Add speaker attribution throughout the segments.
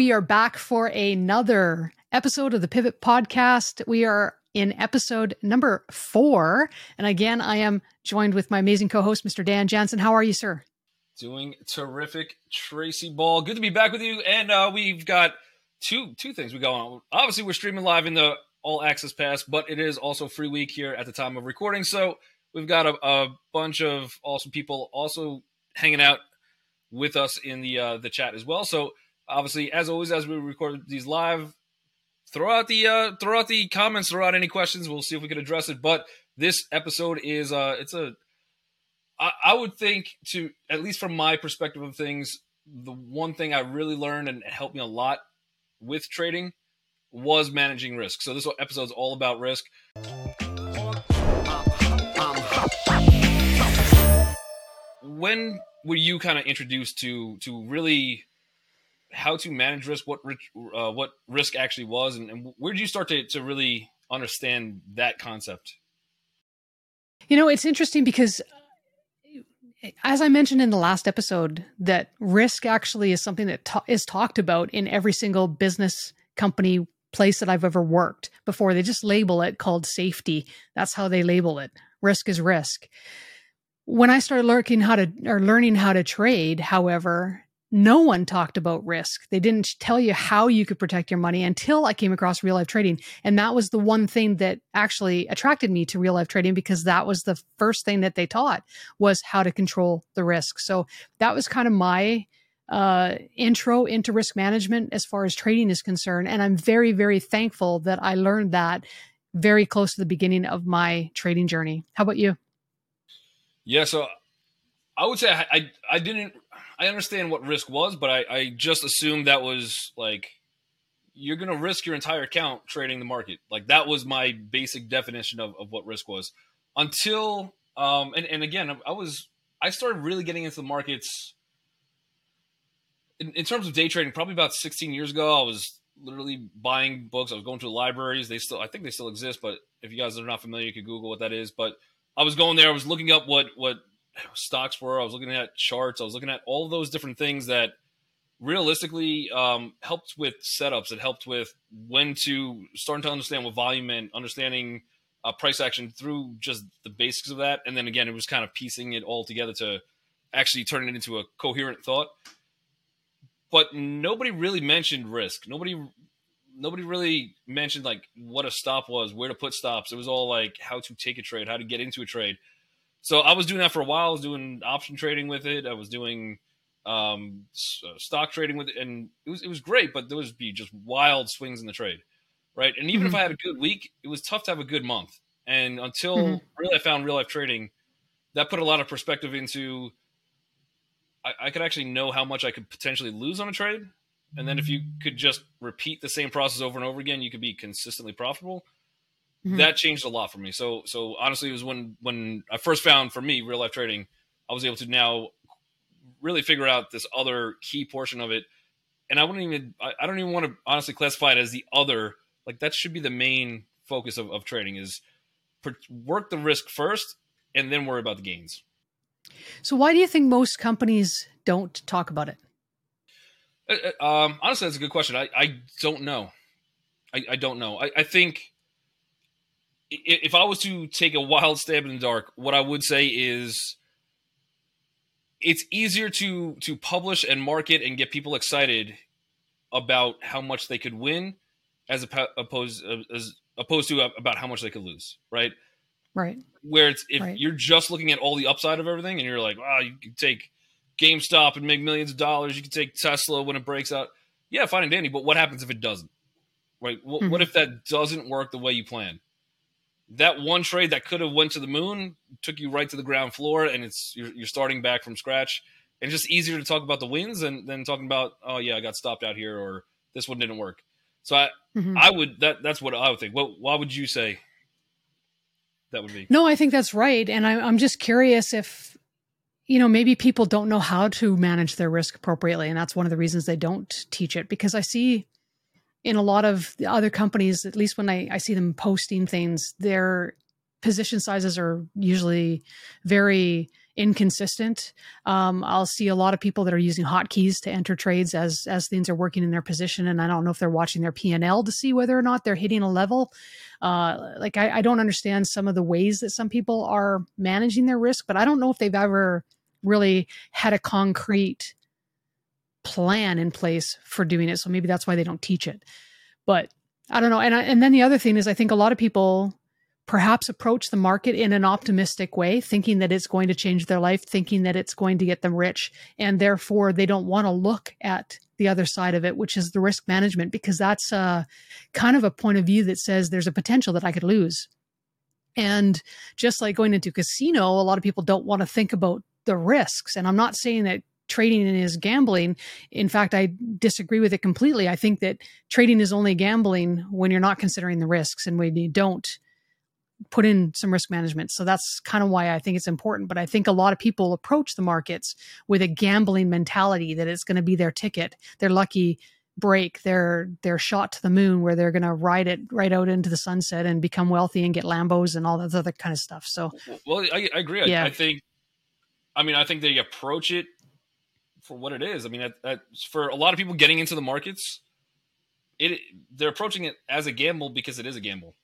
Speaker 1: we are back for another episode of the Pivot Podcast. We are in episode number four. And again, I am joined with my amazing co host, Mr. Dan Jansen. How are you, sir?
Speaker 2: Doing terrific, Tracy Ball. Good to be back with you. And uh, we've got two two things we go on. Obviously, we're streaming live in the All Access Pass, but it is also free week here at the time of recording. So we've got a, a bunch of awesome people also hanging out with us in the uh, the chat as well. So obviously, as always, as we record these live, throw out the uh, throw out the comments, throw out any questions. We'll see if we can address it. But this episode is uh, it's a I, would think to at least from my perspective of things, the one thing I really learned and helped me a lot with trading was managing risk. So this episode is all about risk. When were you kind of introduced to to really how to manage risk, what uh, what risk actually was, and, and where did you start to to really understand that concept?
Speaker 1: You know, it's interesting because as I mentioned in the last episode, that risk actually is something that is talked about in every single business company place that I've ever worked before. They just label it called safety. That's how they label it. Risk is risk. When I started learning how to or learning how to trade, however, no one talked about risk. They didn't tell you how you could protect your money until I came across real life trading. And that was the one thing that actually attracted me to real life trading because that was the first thing that they taught was how to control the risk. So that was kind of my uh, intro into risk management as far as trading is concerned. And I'm very, very thankful that I learned that very close to the beginning of my trading journey. How about you?
Speaker 2: Yeah, so I would say I, I, I didn't I understand what risk was, but I, I just assumed that was like you're going to risk your entire account trading the market. Like that was my basic definition of, of what risk was until, um, and, and again, I was, I started really getting into the markets in, in terms of day trading, probably about 16 years ago. I was literally buying books. I was going to the libraries. They still, I think they still exist, but if you guys are not familiar, you could Google what that is. But I was going there. I was looking up what, what stocks were. I was looking at charts. I was looking at all those different things that realistically um, helped with setups. It helped with when to starting to understand what volume meant, understanding uh, price action through just the basics of that. And then again, it was kind of piecing it all together to actually turn it into a coherent thought. But nobody really mentioned risk. Nobody nobody really mentioned like what a stop was, where to put stops. It was all like how to take a trade, how to get into a trade. So I was doing that for a while. I was doing option trading with it. I was doing um, uh, stock trading with it, and it was it was great. But there was be just wild swings in the trade, right? And even mm-hmm. if I had a good week, it was tough to have a good month. And until mm-hmm. really I found real life trading, that put a lot of perspective into. I, I could actually know how much I could potentially lose on a trade, and then if you could just repeat the same process over and over again, you could be consistently profitable. Mm-hmm. That changed a lot for me. So so honestly, it was when when I first found for me real life trading, I was able to now really figure out this other key portion of it. And I wouldn't even I, I don't even want to honestly classify it as the other. Like that should be the main focus of, of trading is per, work the risk first and then worry about the gains.
Speaker 1: So why do you think most companies don't talk about it?
Speaker 2: Uh, uh um, honestly, that's a good question. I, I don't know. I, I don't know. I, I think if I was to take a wild stab in the dark, what I would say is it's easier to to publish and market and get people excited about how much they could win as opposed as opposed to about how much they could lose, right?
Speaker 1: Right.
Speaker 2: Where it's if right. you're just looking at all the upside of everything and you're like, wow, oh, you can take GameStop and make millions of dollars. You can take Tesla when it breaks out. Yeah, fine and dandy. But what happens if it doesn't? Right. What, mm-hmm. what if that doesn't work the way you plan? That one trade that could have went to the moon took you right to the ground floor, and it's you're, you're starting back from scratch. And just easier to talk about the wins than, than talking about oh yeah I got stopped out here or this one didn't work. So I mm-hmm. I would that that's what I would think. What why would you say that would be?
Speaker 1: No, I think that's right, and I, I'm just curious if you know maybe people don't know how to manage their risk appropriately, and that's one of the reasons they don't teach it. Because I see in a lot of the other companies, at least when I, I see them posting things, their position sizes are usually very inconsistent. Um, I'll see a lot of people that are using hotkeys to enter trades as as things are working in their position, and I don't know if they're watching their P and L to see whether or not they're hitting a level. Uh, like I, I don't understand some of the ways that some people are managing their risk, but I don't know if they've ever really had a concrete plan in place for doing it. So maybe that's why they don't teach it. But I don't know. And I, and then the other thing is, I think a lot of people perhaps approach the market in an optimistic way, thinking that it's going to change their life, thinking that it's going to get them rich, and therefore they don't want to look at the other side of it, which is the risk management, because that's uh, kind of a point of view that says there's a potential that I could lose. And just like going into casino, a lot of people don't want to think about the risks. And I'm not saying that trading is gambling. In fact, I disagree with it completely. I think that trading is only gambling when you're not considering the risks and when you don't put in some risk management. So that's kind of why I think it's important. But I think a lot of people approach the markets with a gambling mentality that it's going to be their ticket, their lucky break, their their shot to the moon where they're going to ride it right out into the sunset and become wealthy and get Lambos and all that other kind of stuff. So,
Speaker 2: well, I, I agree. Yeah. I, I think, I mean, I think they approach it for what it is. I mean, for a lot of people getting into the markets, it they're approaching it as a gamble because it is a gamble.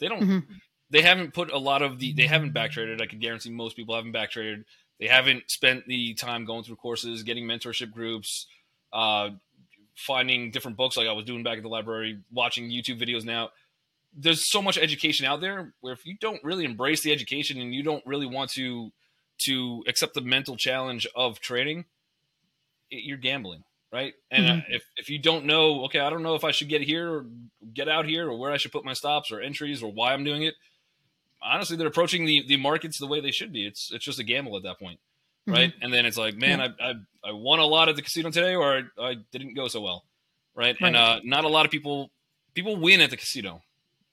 Speaker 2: They don't. Mm-hmm. They haven't put a lot of the. They haven't back traded. I can guarantee most people haven't back traded. They haven't spent the time going through courses, getting mentorship groups, uh, finding different books like I was doing back at the library, watching YouTube videos now. There's so much education out there where if you don't really embrace the education and you don't really want to to accept the mental challenge of trading, you're gambling, right? And mm-hmm. if if you don't know, okay, I don't know if I should get here or get out here or where I should put my stops or entries or why I'm doing it. Honestly, they're approaching the the markets the way they should be. It's it's just a gamble at that point, right? Mm-hmm. And then it's like, man, yeah. I, I I won a lot at the casino today, or I, I didn't go so well, right? right. And uh, not a lot of people people win at the casino.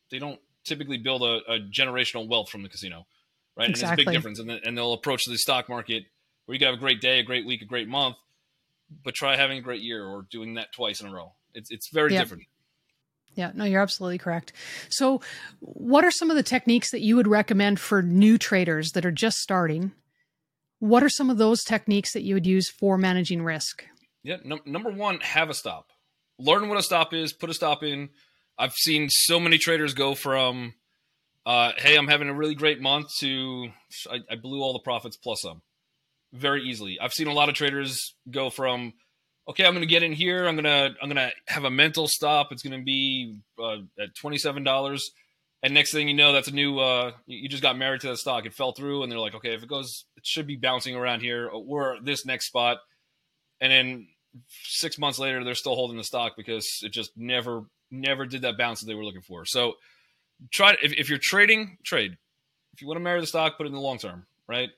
Speaker 2: They don't typically build a, a generational wealth from the casino, right? Exactly. And it's a big difference. And, then, and they'll approach the stock market where you can have a great day, a great week, a great month, but try having a great year or doing that twice in a row. It's it's very yep. different.
Speaker 1: Yeah, no, you're absolutely correct. So, what are some of the techniques that you would recommend for new traders that are just starting? What are some of those techniques that you would use for managing risk?
Speaker 2: Yeah, no, number one, have a stop. Learn what a stop is, put a stop in. I've seen so many traders go from, uh, hey, I'm having a really great month to I, I blew all the profits plus some very easily. I've seen a lot of traders go from okay, I'm going to get in here. I'm going to I'm going to have a mental stop. It's going to be uh, at twenty seven dollars, and next thing you know, that's a new. Uh, you just got married to that stock. It fell through, and they're like, okay, if it goes, it should be bouncing around here. We're this next spot, and then six months later, they're still holding the stock because it just never never did that bounce that they were looking for. So try if, if you're trading, trade. If you want to marry the stock, put it in the long term, right?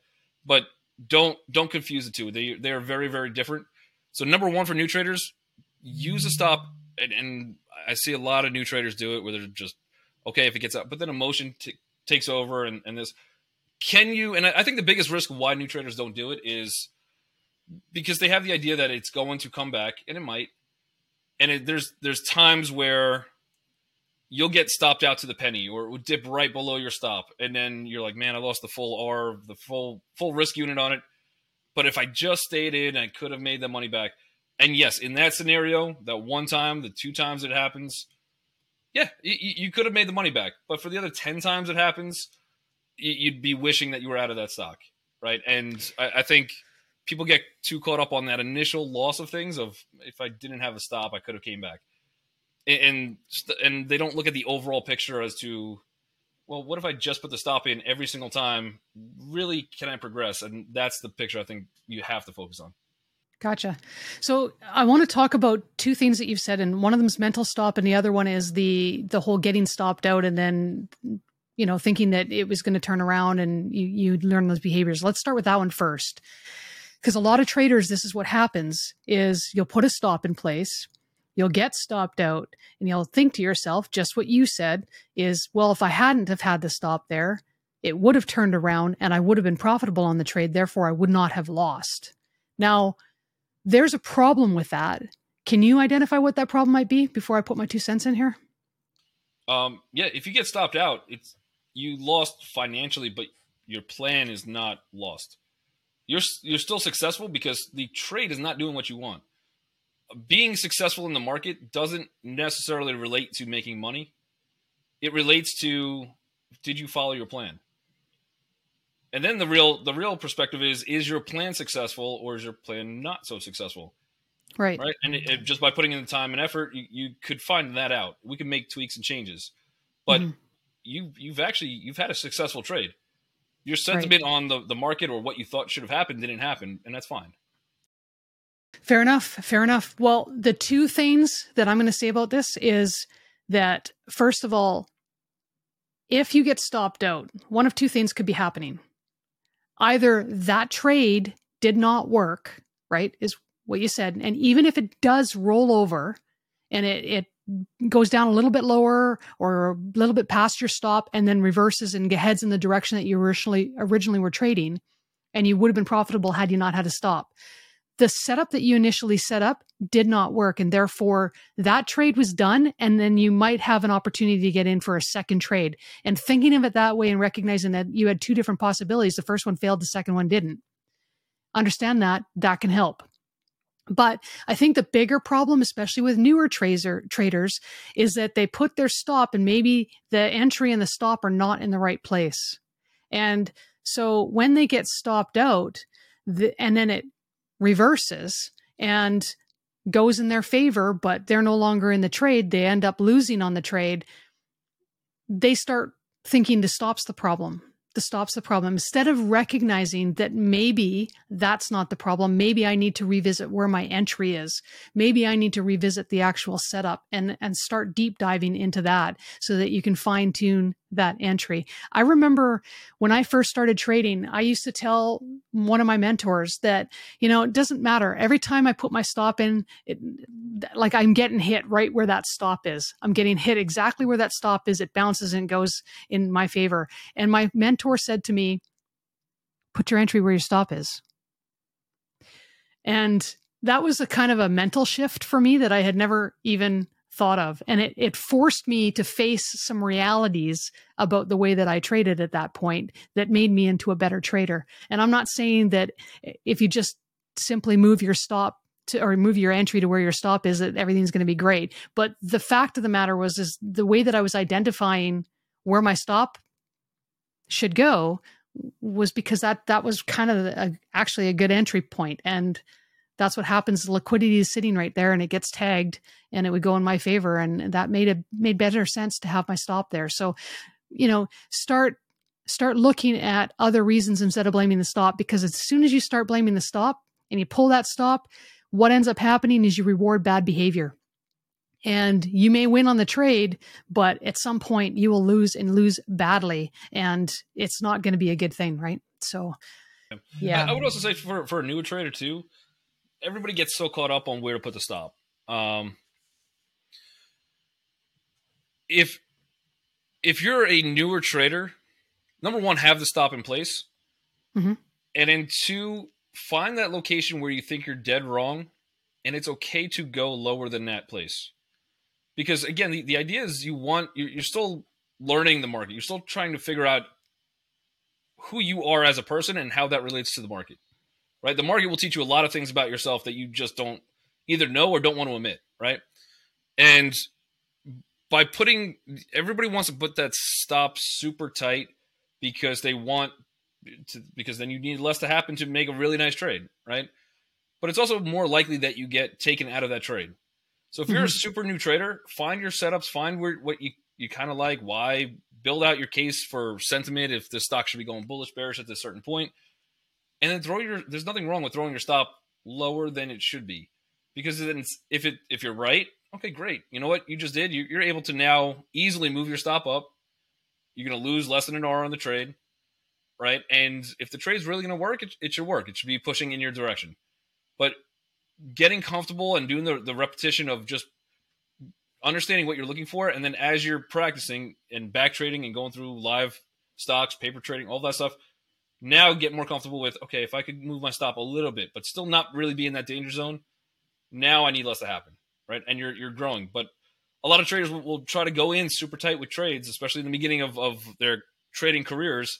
Speaker 2: But don't don't confuse the two. They they are very very different. So number one for new traders, use a stop, and, and I see a lot of new traders do it where they're just okay if it gets up, but then emotion t- takes over and, and this. Can you? And I, I think the biggest risk why new traders don't do it is because they have the idea that it's going to come back, and it might. And it, there's there's times where you'll get stopped out to the penny or it would dip right below your stop. And then you're like man i lost the full r the full full risk unit on it. But if i just stayed in i could have made that money back. And yes in that scenario that one time the two times it happens yeah you, you could have made the money back. But for the other 10 times it happens you'd be wishing that you were out of that stock right? And I, I think people get too caught up on that initial loss of things of if i didn't have a stop i could have came back and and they don't look at the overall picture as to well what if i just put the stop in every single time? Really can i progress? And that's the picture i think you have to focus on.
Speaker 1: Gotcha. So i want to talk about two things that you've said and one of them is mental stop and the other one is the the whole getting stopped out and then you know thinking that it was going to turn around and you you learn those behaviors. Let's start with that one first. Because a lot of traders this is what happens is you'll put a stop in place you'll get stopped out and you'll think to yourself just what you said is well if i hadn't have had the stop there it would have turned around and i would have been profitable on the trade therefore i would not have lost. Now there's a problem with that. Can you identify what that problem might be before i put my two cents in here?
Speaker 2: Um yeah if you get stopped out it's you lost financially but your plan is not lost. You're you're still successful because the trade is not doing what you want. Being successful in the market doesn't necessarily relate to making money. It relates to did you follow your plan? And then the real the real perspective is is your plan successful or is your plan not so successful?
Speaker 1: Right.
Speaker 2: Right. And it, it, just by putting in the time and effort, you, you could find that out. We can make tweaks and changes. But mm-hmm. you you've actually you've had a successful trade your sentiment right. on the, the market or what you thought should have happened didn't happen, and that's fine.
Speaker 1: Fair enough. Fair enough. Well, the two things that I'm going to say about this is that, first of all, if you get stopped out, one of two things could be happening. Either that trade did not work, right? Is what you said. And even if it does roll over and it, it goes down a little bit lower or a little bit past your stop and then reverses and heads in the direction that you originally originally were trading and you would have been profitable had you not had to stop the setup that you initially set up did not work and therefore that trade was done and then you might have an opportunity to get in for a second trade. And thinking of it that way and recognizing that you had two different possibilities the first one failed the second one didn't. Understand that that can help. But I think the bigger problem, especially with newer trader, traders, is that they put their stop and maybe the entry and the stop are not in the right place. And so when they get stopped out, the, and then it reverses and goes in their favor, but they're no longer in the trade, they end up losing on the trade. They start thinking the stop's the problem the stops the problem instead of recognizing that maybe that's not the problem maybe i need to revisit where my entry is maybe i need to revisit the actual setup and and start deep diving into that so that you can fine tune that entry. I remember when I first started trading, I used to tell one of my mentors that, you know, it doesn't matter. Every time I put my stop in, it, like I'm getting hit right where that stop is. I'm getting hit exactly where that stop is. It bounces and goes in my favor. And my mentor said to me, put your entry where your stop is. And that was a kind of a mental shift for me that I had never even thought of. And it, it forced me to face some realities about the way that I traded at that point that made me into a better trader. And I'm not saying that if you just simply move your stop to, or move your entry to where your stop is that everything's going to be great. But the fact of the matter was is the way that I was identifying where my stop should go was because that that was kind of a, actually a good entry point and that's what happens. Liquidity is sitting right there and it gets tagged and it would go in my favor. And that made it made better sense to have my stop there. So, you know, start start looking at other reasons instead of blaming the stop because as soon as you start blaming the stop and you pull that stop, what ends up happening is you reward bad behavior. And you may win on the trade, but at some point you will lose and lose badly. And it's not going to be a good thing, right? So,
Speaker 2: yeah. I, I would also say for, for a newer trader too, everybody gets so caught up on where to put the stop. Um, if if you're a newer trader, number one, have the stop in place, mm-hmm. and then two, find that location where you think you're dead wrong, and it's okay to go lower than that place. Because again, the, the idea is you want you're, you're still learning the market. You're still trying to figure out who you are as a person and how that relates to the market right? The market will teach you a lot of things about yourself that you just don't either know or don't want to admit, right? And by putting everybody wants to put that stop super tight because they want to, because then you need less to happen to make a really nice trade, right? But it's also more likely that you get taken out of that trade. So if you're mm-hmm. a super new trader, find your setups, find where what you you kind of like, why build out your case for sentiment if the stock should be going bullish, bearish at a certain point. and then throw your. There's nothing wrong with throwing your stop lower than it should be, because then if it if you're right, okay, great. You know what you just did? You, you're able to now easily move your stop up. You're going to lose less than an R on the trade, right? And if the trade's really going to work, it, it should work. It should be pushing in your direction. But getting comfortable and doing the, the repetition of just understanding what you're looking for, and then as you're practicing and back trading and going through live stocks, paper trading, all that stuff, now get more comfortable with okay if i could move my stop a little bit but still not really be in that danger zone now i need less to happen right? And you're you're growing. But a lot of traders will, will try to go in super tight with trades especially in the beginning of, of their trading careers.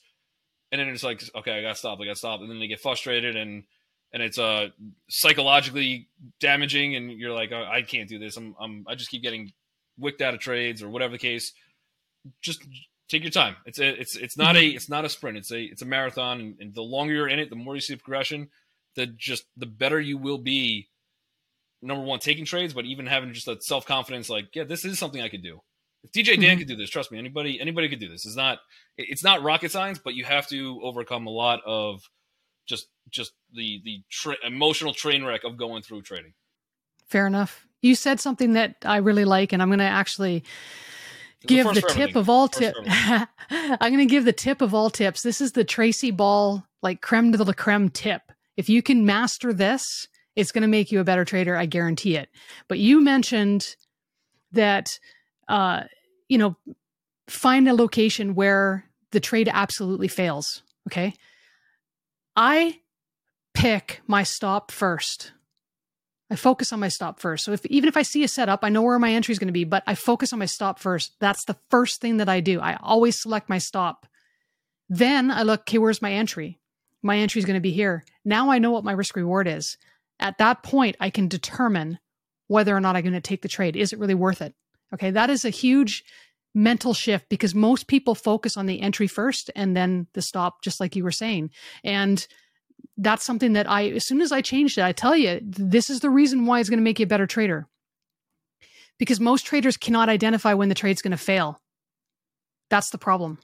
Speaker 2: And then it's like, okay, I got to stop, I got to stop, and then they get frustrated and and it's uh psychologically damaging, and you're like, oh, I can't do this. I'm, I'm I just keep getting wicked out of trades or whatever the case. Just take your time. It's a it's it's not a mm-hmm. it's not a sprint. It's a it's a marathon, and, and the longer you're in it, the more you see progression. The just the better you will be. Number one, taking trades, but even having just that self confidence, like, yeah, this is something I could do. If DJ Dan mm-hmm. could do this, trust me, anybody anybody could do this. It's not it's not rocket science, but you have to overcome a lot of just just the the tra- emotional train wreck of going through trading.
Speaker 1: Fair enough. You said something that I really like, and I'm going to actually give the, the tip of all tips. I'm going to give the tip of all tips. This is the Tracy Ball like creme de la creme tip. If you can master this, it's going to make you a better trader. I guarantee it. But you mentioned that, uh, you know, find a location where the trade absolutely fails. Okay. I pick my stop first. I focus on my stop first. So if even if I see a setup, I know where my entry is going to be, but I focus on my stop first. That's the first thing that I do. I always select my stop. Then I look, okay, where's my entry? My entry is going to be here. Now I know what my risk reward is. At that point, I can determine whether or not I'm going to take the trade. Is it really worth it? Okay, that is a huge mental shift because most people focus on the entry first and then the stop, just like you were saying. And that's something that I, as soon as I changed it, I tell you, this is the reason why it's going to make you a better trader. Because most traders cannot identify when the trade's going to fail. That's the problem.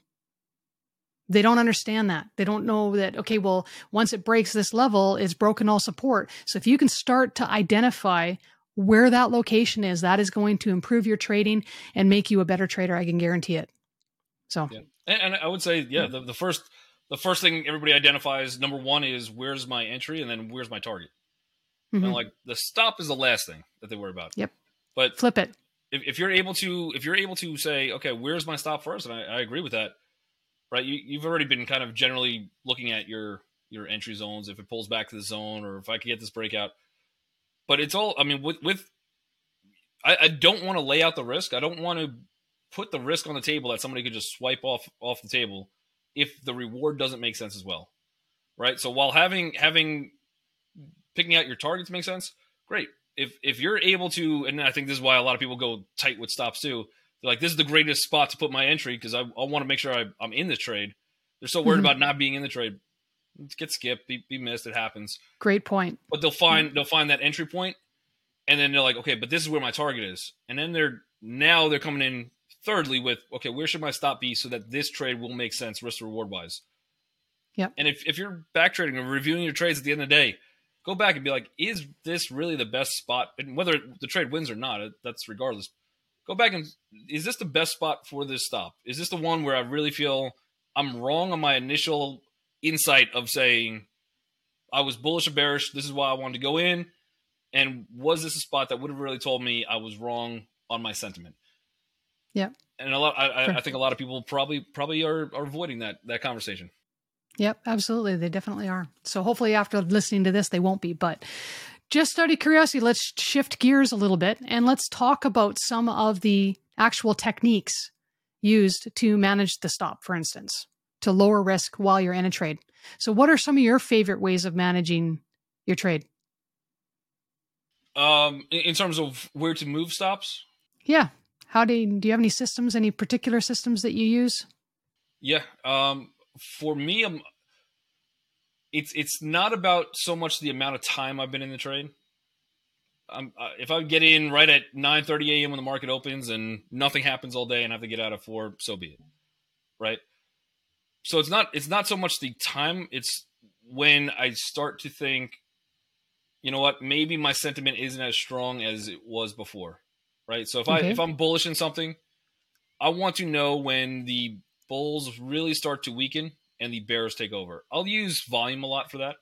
Speaker 1: They don't understand that. They don't know that, okay, well, once it breaks this level, it's broken all support. So if you can start to identify where that location is, that is going to improve your trading and make you a better trader. I can guarantee it. So,
Speaker 2: yeah. and, and, I would say, yeah, the, the, first the first thing everybody identifies number one is where's my entry, and then where's my target. Mm-hmm. And like the stop is the last thing that they worry about.
Speaker 1: Yep.
Speaker 2: But
Speaker 1: flip it.
Speaker 2: If, if you're able to, if you're able to say, okay, where's my stop first, and I, I agree with that, right? You, you've already been kind of generally looking at your your entry zones. If it pulls back to the zone, or if I could get this breakout but it's all. I mean, with with I, I don't want to lay out the risk. I don't want to put the risk on the table that somebody could just swipe off off the table if the reward doesn't make sense as well, right? So while having having picking out your targets makes sense, great. If if you're able to, and I think this is why a lot of people go tight with stops too. They're like, this is the greatest spot to put my entry because I, I want to make sure I, am in the trade. They're so worried mm-hmm. about not being in the trade get skipped, be, be missed. It happens.
Speaker 1: Great point.
Speaker 2: But they'll find they'll find that entry point, and then they're like, okay, but this is where my target is, and then they're now they're coming in thirdly with okay, where should my stop be so that this trade will make sense risk reward wise.
Speaker 1: Yeah.
Speaker 2: And if if you're back trading or reviewing your trades at the end of the day, go back and be like, is this really the best spot? And whether the trade wins or not, that's regardless. Go back and is this the best spot for this stop? Is this the one where I really feel I'm wrong on my initial insight of saying I was bullish or bearish. This is why I wanted to go in. And was this a spot that would have really told me I was wrong on my sentiment?
Speaker 1: Yeah.
Speaker 2: And a lot, I, I think a lot of people probably probably are, are avoiding that that conversation.
Speaker 1: Yep, absolutely. They definitely are. So hopefully after listening to this, they won't be. But just out of curiosity, let's shift gears a little bit and let's talk about some of the actual techniques used to manage the stop, for instance to lower risk while you're in a trade. So, what are some of your favorite ways of managing your trade?
Speaker 2: Um, in terms of where to move stops.
Speaker 1: Yeah. How do you, do you have any systems? Any particular systems that you use?
Speaker 2: Yeah. Um, for me, I'm. It's it's not about so much the amount of time I've been in the trade. Um, uh, if I get in right at 9:30 a.m. when the market opens and nothing happens all day and I have to get out at four, so be it. Right so it's not it's not so much the time it's when i start to think you know what maybe my sentiment isn't as strong as it was before right? So if i if i'm bullish in something i want to know when the bulls really start to weaken and the bears take over. I'll use volume a lot for that.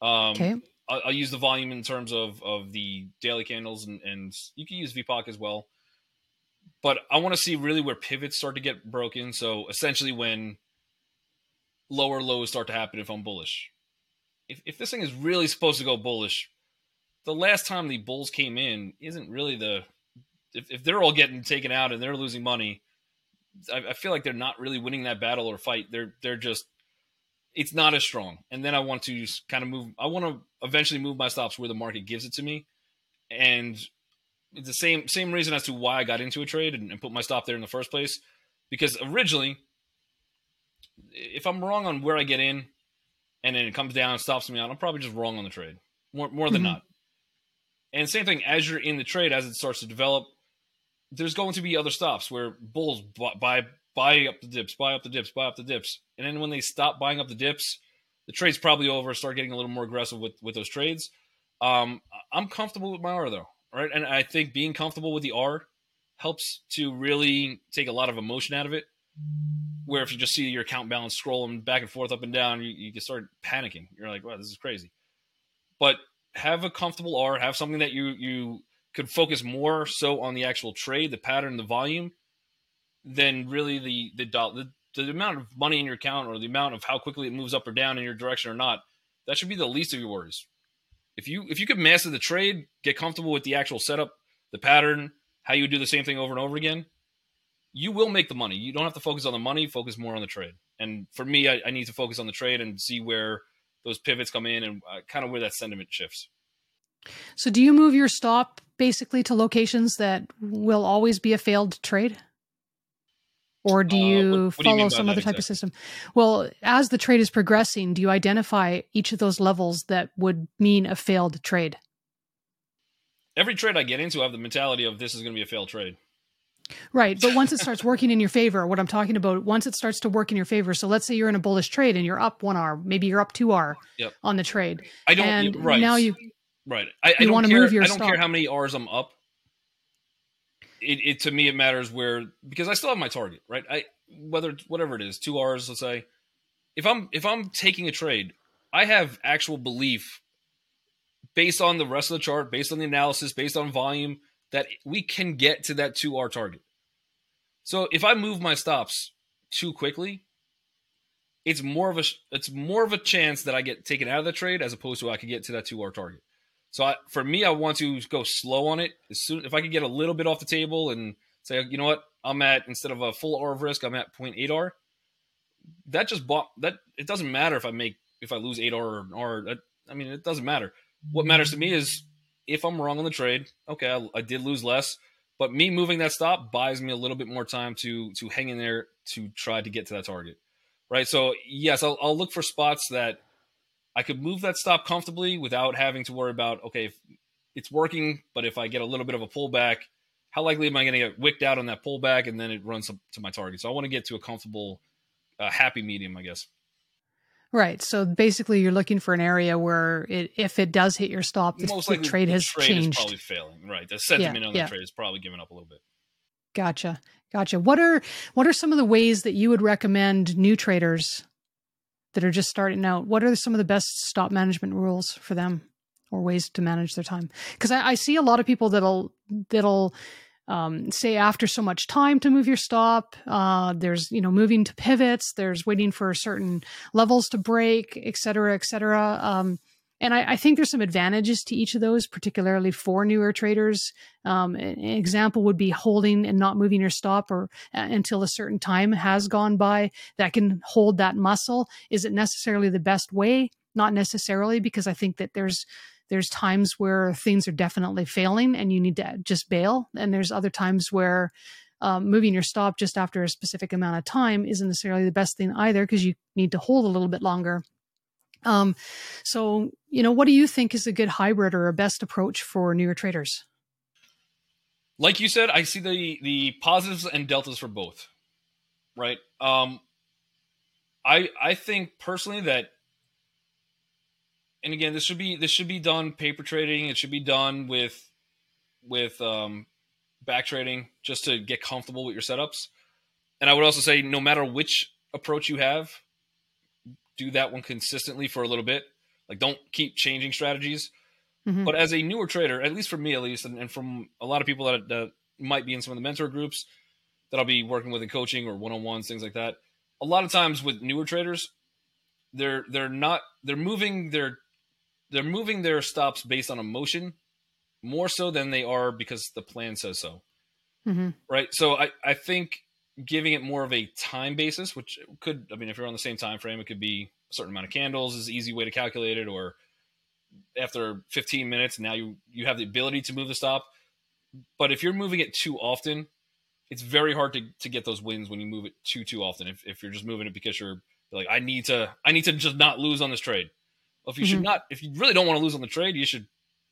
Speaker 2: Um okay. I'll, I'll use the volume in terms of of the daily candles and and you can use vpoc as well. But i want to see really where pivots start to get broken. So essentially when lower lows start to happen if I'm bullish. If, if this thing is really supposed to go bullish, the last time the bulls came in isn't really the. If, if they're all getting taken out and they're losing money, I, I feel like they're not really winning that battle or fight. They're they're just it's not as strong. And then I want to kind of move. I want to eventually move my stops where the market gives it to me, and it's the same same reason as to why I got into a trade and, and put my stop there in the first place. Because originally, if I'm wrong on where I get in, and then it comes down and stops me out, I'm probably just wrong on the trade more more than mm-hmm. not. And same thing as you're in the trade as it starts to develop, there's going to be other stops where bulls buy buy up the dips, buy up the dips, buy up the dips, and then when they stop buying up the dips, the trade's probably over. Start getting a little more aggressive with with those trades. Um, I'm comfortable with my R though, right? And I think being comfortable with the R helps to really take a lot of emotion out of it. Where if you just see your account balance scrolling back and forth, up and down, you, you can start panicking. You're like, wow, this is crazy. But have a comfortable R, have something that you you could focus more so on the actual trade, the pattern, the volume, than really the the the, the amount of money in your account or the amount of how quickly it moves up or down in your direction or not. That should be the least of your worries. If you if you could master the trade, get comfortable with the actual setup, the pattern, how you do the same thing over and over again, you will make the money. You don't have to focus on the money, focus more on the trade. And for me, I, I need to focus on the trade and see where those pivots come in and uh, kind of where that sentiment shifts.
Speaker 1: So, do you move your stop basically to locations that will always be a failed trade? Or do you uh, what, what follow do you some other type exactly? of system? Well, as the trade is progressing, do you identify each of those levels that would mean a failed trade?
Speaker 2: Every trade I get into, I have the mentality of this is going to be a failed trade.
Speaker 1: Right. But once it starts working in your favor, what I'm talking about, once it starts to work in your favor, so let's say you're in a bullish trade and you're up one R, maybe you're up two R
Speaker 2: yep.
Speaker 1: on the trade.
Speaker 2: I don't,
Speaker 1: and
Speaker 2: right.
Speaker 1: now you,
Speaker 2: right. I, I want to move your I don't care how many R's I'm up. It, it, to me, it matters where, because I still have my target, right? I, whether, whatever it is, two R's, let's say, if I'm, if I'm taking a trade, I have actual belief based on the rest of the chart, based on the analysis, based on volume, that we can get to that 2R target. So if I move my stops too quickly, it's more of a it's more of a chance that I get taken out of the trade as opposed to I could get to that 2R target. So I, for me, I want to go slow on it. As soon if I could get a little bit off the table and say, you know what, I'm at instead of a full R of risk, I'm at 0.8 R. That just bought that. It doesn't matter if I make if I lose eight R or R. I mean, it doesn't matter. What matters to me is if I'm wrong on the trade, okay, I, I, did lose less, but me moving that stop buys me a little bit more time to to hang in there to try to get to that target, right? So yes, I'll, I'll look for spots that I could move that stop comfortably without having to worry about okay, it's working, but if I get a little bit of a pullback, how likely am I going to get wicked out on that pullback and then it runs to my target? So I want to get to a comfortable, uh, happy medium, I guess.
Speaker 1: Right. So basically, you're looking for an area where it, if it does hit your stop, the, the trade has
Speaker 2: trade
Speaker 1: changed.
Speaker 2: Is probably failing. Right. The sentiment yeah, on the yeah. trade is probably giving up a little bit.
Speaker 1: Gotcha. Gotcha. What are what are some of the ways that you would recommend new traders that are just starting out? What are some of the best stop management rules for them, or ways to manage their time? Because I, I see a lot of people that'll that'll um, say after so much time to move your stop. Uh, there's you know moving to pivots. There's waiting for certain levels to break, et cetera, et cetera. Um, and I, I, think there's some advantages to each of those, particularly for newer traders. Um, an example would be holding and not moving your stop or uh, until a certain time has gone by. That can hold that muscle. Is it necessarily the best way? Not necessarily, because I think that there's there's times where things are definitely failing and you need to just bail. And there's other times where um, moving your stop just after a specific amount of time isn't necessarily the best thing either because you need to hold a little bit longer. Um, so, you know, what do you think is a good hybrid or a best approach for newer traders?
Speaker 2: Like you said, I see the the positives and deltas for both. Right. Um, I I think personally that and again, this should be this should be done paper trading. It should be done with with um, back trading just to get comfortable with your setups. And I would also say, no matter which approach you have, do that one consistently for a little bit. Like, don't keep changing strategies. Mm-hmm. But as a newer trader, at least for me, at least, and, and from a lot of people that, that might be in some of the mentor groups that I'll be working with in coaching or one on ones, things like that. A lot of times with newer traders, they're they're not they're moving their they're moving their stops based on emotion more so than they are because the plan says so. Mm-hmm. Right. So I, I think giving it more of a time basis, which could, I mean, if you're on the same time frame, it could be a certain amount of candles is easy way to calculate it, or after 15 minutes, now you you have the ability to move the stop. But if you're moving it too often, it's very hard to, to get those wins when you move it too too often. If, if you're just moving it because you're like, I need to I need to just not lose on this trade. Well, if you mm-hmm. should not, if you really don't want to lose on the trade, you should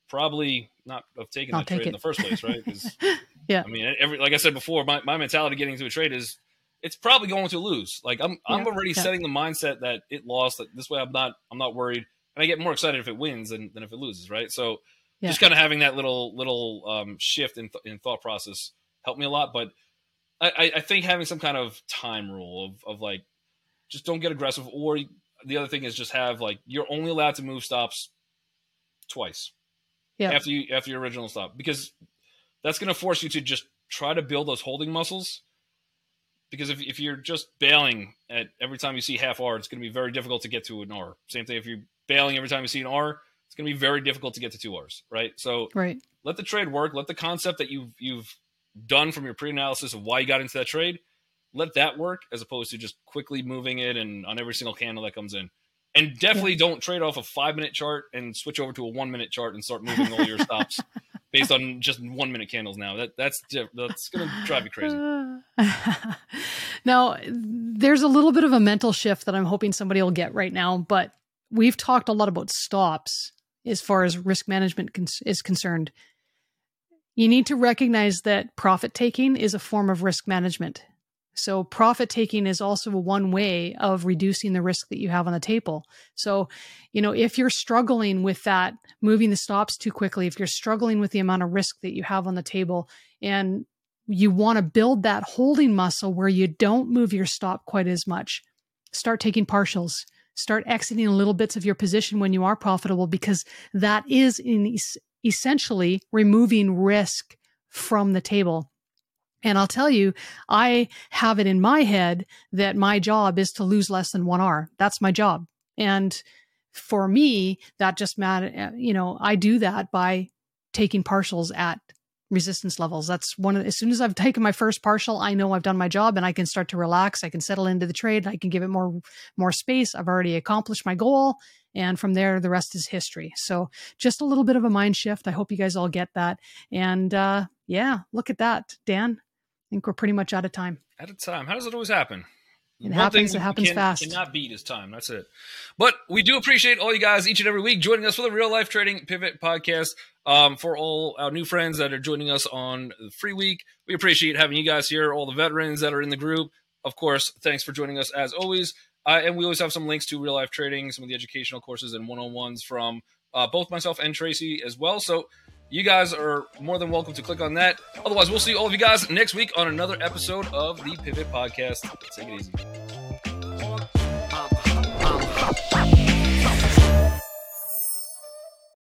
Speaker 2: probably not have taken I'll that trade it. in the first place, right? Because
Speaker 1: yeah,
Speaker 2: I mean, every like I said before, my, my mentality getting into a trade is it's probably going to lose. Like I'm yeah. I'm already yeah. setting the mindset that it lost. That this way I'm not I'm not worried, and I get more excited if it wins than, than if it loses, right? So yeah. just kind of having that little little um, shift in th- in thought process helped me a lot. But I, I think having some kind of time rule of of like just don't get aggressive, or the other thing is just have like you're only allowed to move stops twice yeah. after you after your original stop because that's going to force you to just try to build those holding muscles because if, if you're just bailing at every time you see half R, it's going to be very difficult to get to an R. Same thing if you're bailing every time you see an R, it's going to be very difficult to get to two R's, right? So
Speaker 1: right.
Speaker 2: let the trade work. Let the concept that you've you've done from your pre-analysis of why you got into that trade, let that work as opposed to just quickly moving it and on every single candle that comes in. And definitely yeah. don't trade off a five minute chart and switch over to a one minute chart and start moving all your stops based on just one minute candles now. That that's that's gonna drive you crazy.
Speaker 1: now, there's a little bit of a mental shift that I'm hoping somebody will get right now, but we've talked a lot about stops as far as risk management cons- is concerned. You need to recognize that profit taking is a form of risk management. So profit taking is also one way of reducing the risk that you have on the table. So, you know, if you're struggling with that, moving the stops too quickly, if you're struggling with the amount of risk that you have on the table and you want to build that holding muscle where you don't move your stop quite as much, start taking partials, start exiting little bits of your position when you are profitable because that is in es- essentially removing risk from the table. And I'll tell you, I have it in my head that my job is to lose less than one R. That's my job. And for me, that just matter, uh, you know, I do that by taking partials at resistance levels. That's one of the, as soon as I've taken my first partial, I know I've done my job and I can start to relax. I can settle into the trade. I can give it more, more space. I've already accomplished my goal. And from there, the rest is history. So just a little bit of a mind shift. I hope you guys all get that. And, uh, yeah, look at that, Dan think we're pretty much out of time.
Speaker 2: Out of time. How does it always happen?
Speaker 1: It One happens. It happens
Speaker 2: can,
Speaker 1: fast.
Speaker 2: Cannot beat is time. That's it. But we do appreciate all you guys each and every week joining us for the Real Life Trading Pivot Podcast. Um, for all our new friends that are joining us on the free week, we appreciate having you guys here. All the veterans that are in the group, of course. Thanks for joining us as always. Uh, and we always have some links to real life trading, some of the educational courses and one on ones from uh, both myself and Tracy as well. So you guys are more than welcome to click on that. Otherwise, we'll see all of you guys next week on another episode of the Pivot Podcast. Take it easy.